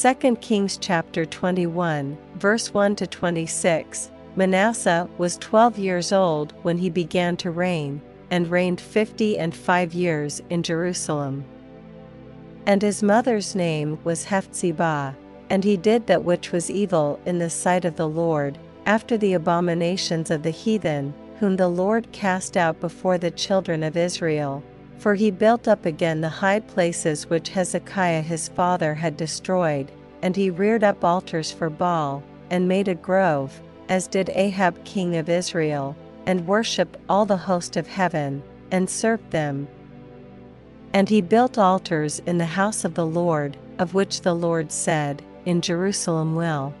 2 Kings chapter 21, verse 1 to 26. Manasseh was 12 years old when he began to reign, and reigned fifty and five years in Jerusalem. And his mother's name was Hephzibah, and he did that which was evil in the sight of the Lord, after the abominations of the heathen, whom the Lord cast out before the children of Israel, for he built up again the high places which Hezekiah his father had destroyed, and he reared up altars for Baal, and made a grove, as did Ahab king of Israel, and worshipped all the host of heaven, and served them. And he built altars in the house of the Lord, of which the Lord said, In Jerusalem will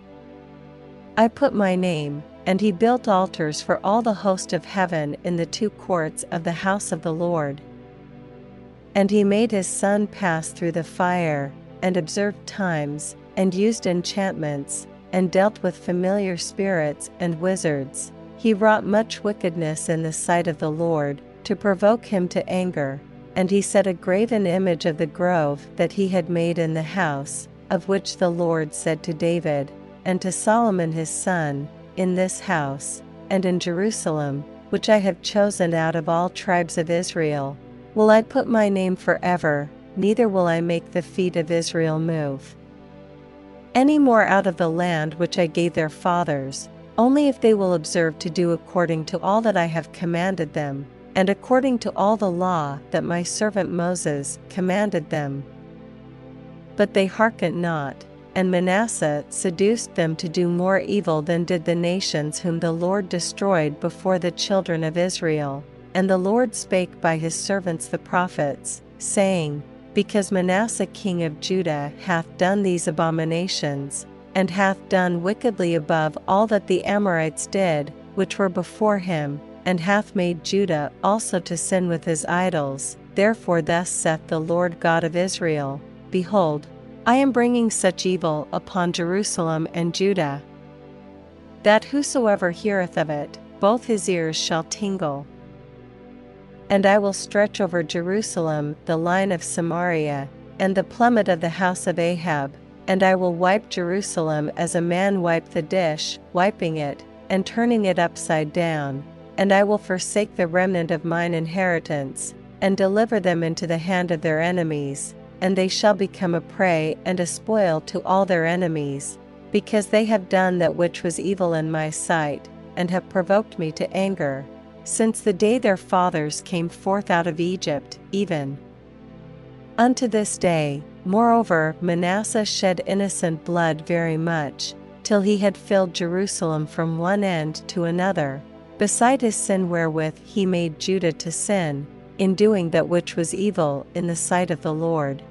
I put my name, and he built altars for all the host of heaven in the two courts of the house of the Lord. And he made his son pass through the fire, and observed times, and used enchantments, and dealt with familiar spirits and wizards. He wrought much wickedness in the sight of the Lord, to provoke him to anger. And he set a graven image of the grove that he had made in the house, of which the Lord said to David, and to Solomon his son, In this house, and in Jerusalem, which I have chosen out of all tribes of Israel, Will I put my name forever, neither will I make the feet of Israel move. Any more out of the land which I gave their fathers, only if they will observe to do according to all that I have commanded them, and according to all the law that my servant Moses commanded them. But they hearkened not, and Manasseh seduced them to do more evil than did the nations whom the Lord destroyed before the children of Israel. And the Lord spake by his servants the prophets, saying, Because Manasseh king of Judah hath done these abominations, and hath done wickedly above all that the Amorites did, which were before him, and hath made Judah also to sin with his idols, therefore thus saith the Lord God of Israel, Behold, I am bringing such evil upon Jerusalem and Judah, that whosoever heareth of it, both his ears shall tingle. And I will stretch over Jerusalem the line of Samaria, and the plummet of the house of Ahab, and I will wipe Jerusalem as a man wipe the dish, wiping it, and turning it upside down, and I will forsake the remnant of mine inheritance, and deliver them into the hand of their enemies, and they shall become a prey and a spoil to all their enemies, because they have done that which was evil in my sight, and have provoked me to anger since the day their fathers came forth out of Egypt, even unto this day. Moreover, Manasseh shed innocent blood very much, till he had filled Jerusalem from one end to another, beside his sin wherewith he made Judah to sin, in doing that which was evil in the sight of the Lord.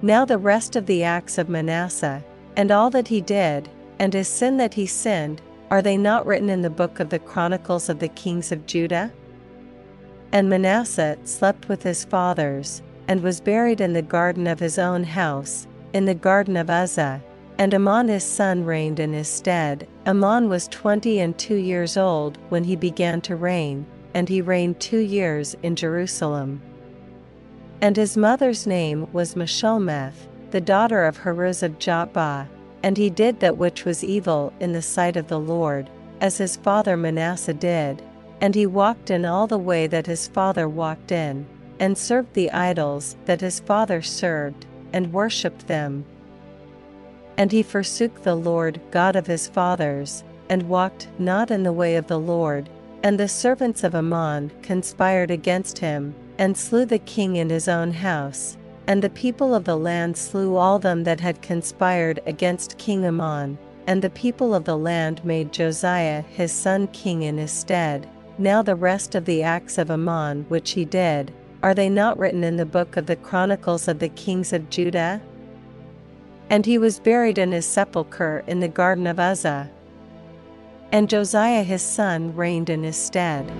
Now the rest of the acts of Manasseh, and all that he did, and his sin that he sinned, are they not written in the book of the Chronicles of the Kings of Judah? And Manasseh slept with his fathers, and was buried in the garden of his own house, in the garden of Uzza. And Amon his son reigned in his stead. Amon was twenty and two years old when he began to reign, and he reigned two years in Jerusalem. And his mother's name was Meshullemeth, the daughter of Haruz of Jotbah. And he did that which was evil in the sight of the Lord, as his father Manasseh did, and he walked in all the way that his father walked in, and served the idols that his father served, and worshipped them. And he forsook the Lord God of his fathers, and walked not in the way of the Lord, and the servants of Amon conspired against him, and slew the king in his own house, and the people of the land slew all them that had conspired against King Amon, and the people of the land made Josiah his son king in his stead. Now the rest of the acts of Amon which he did, are they not written in the book of the Chronicles of the Kings of Judah? And he was buried in his sepulchre in the garden of Uzza. And Josiah his son reigned in his stead.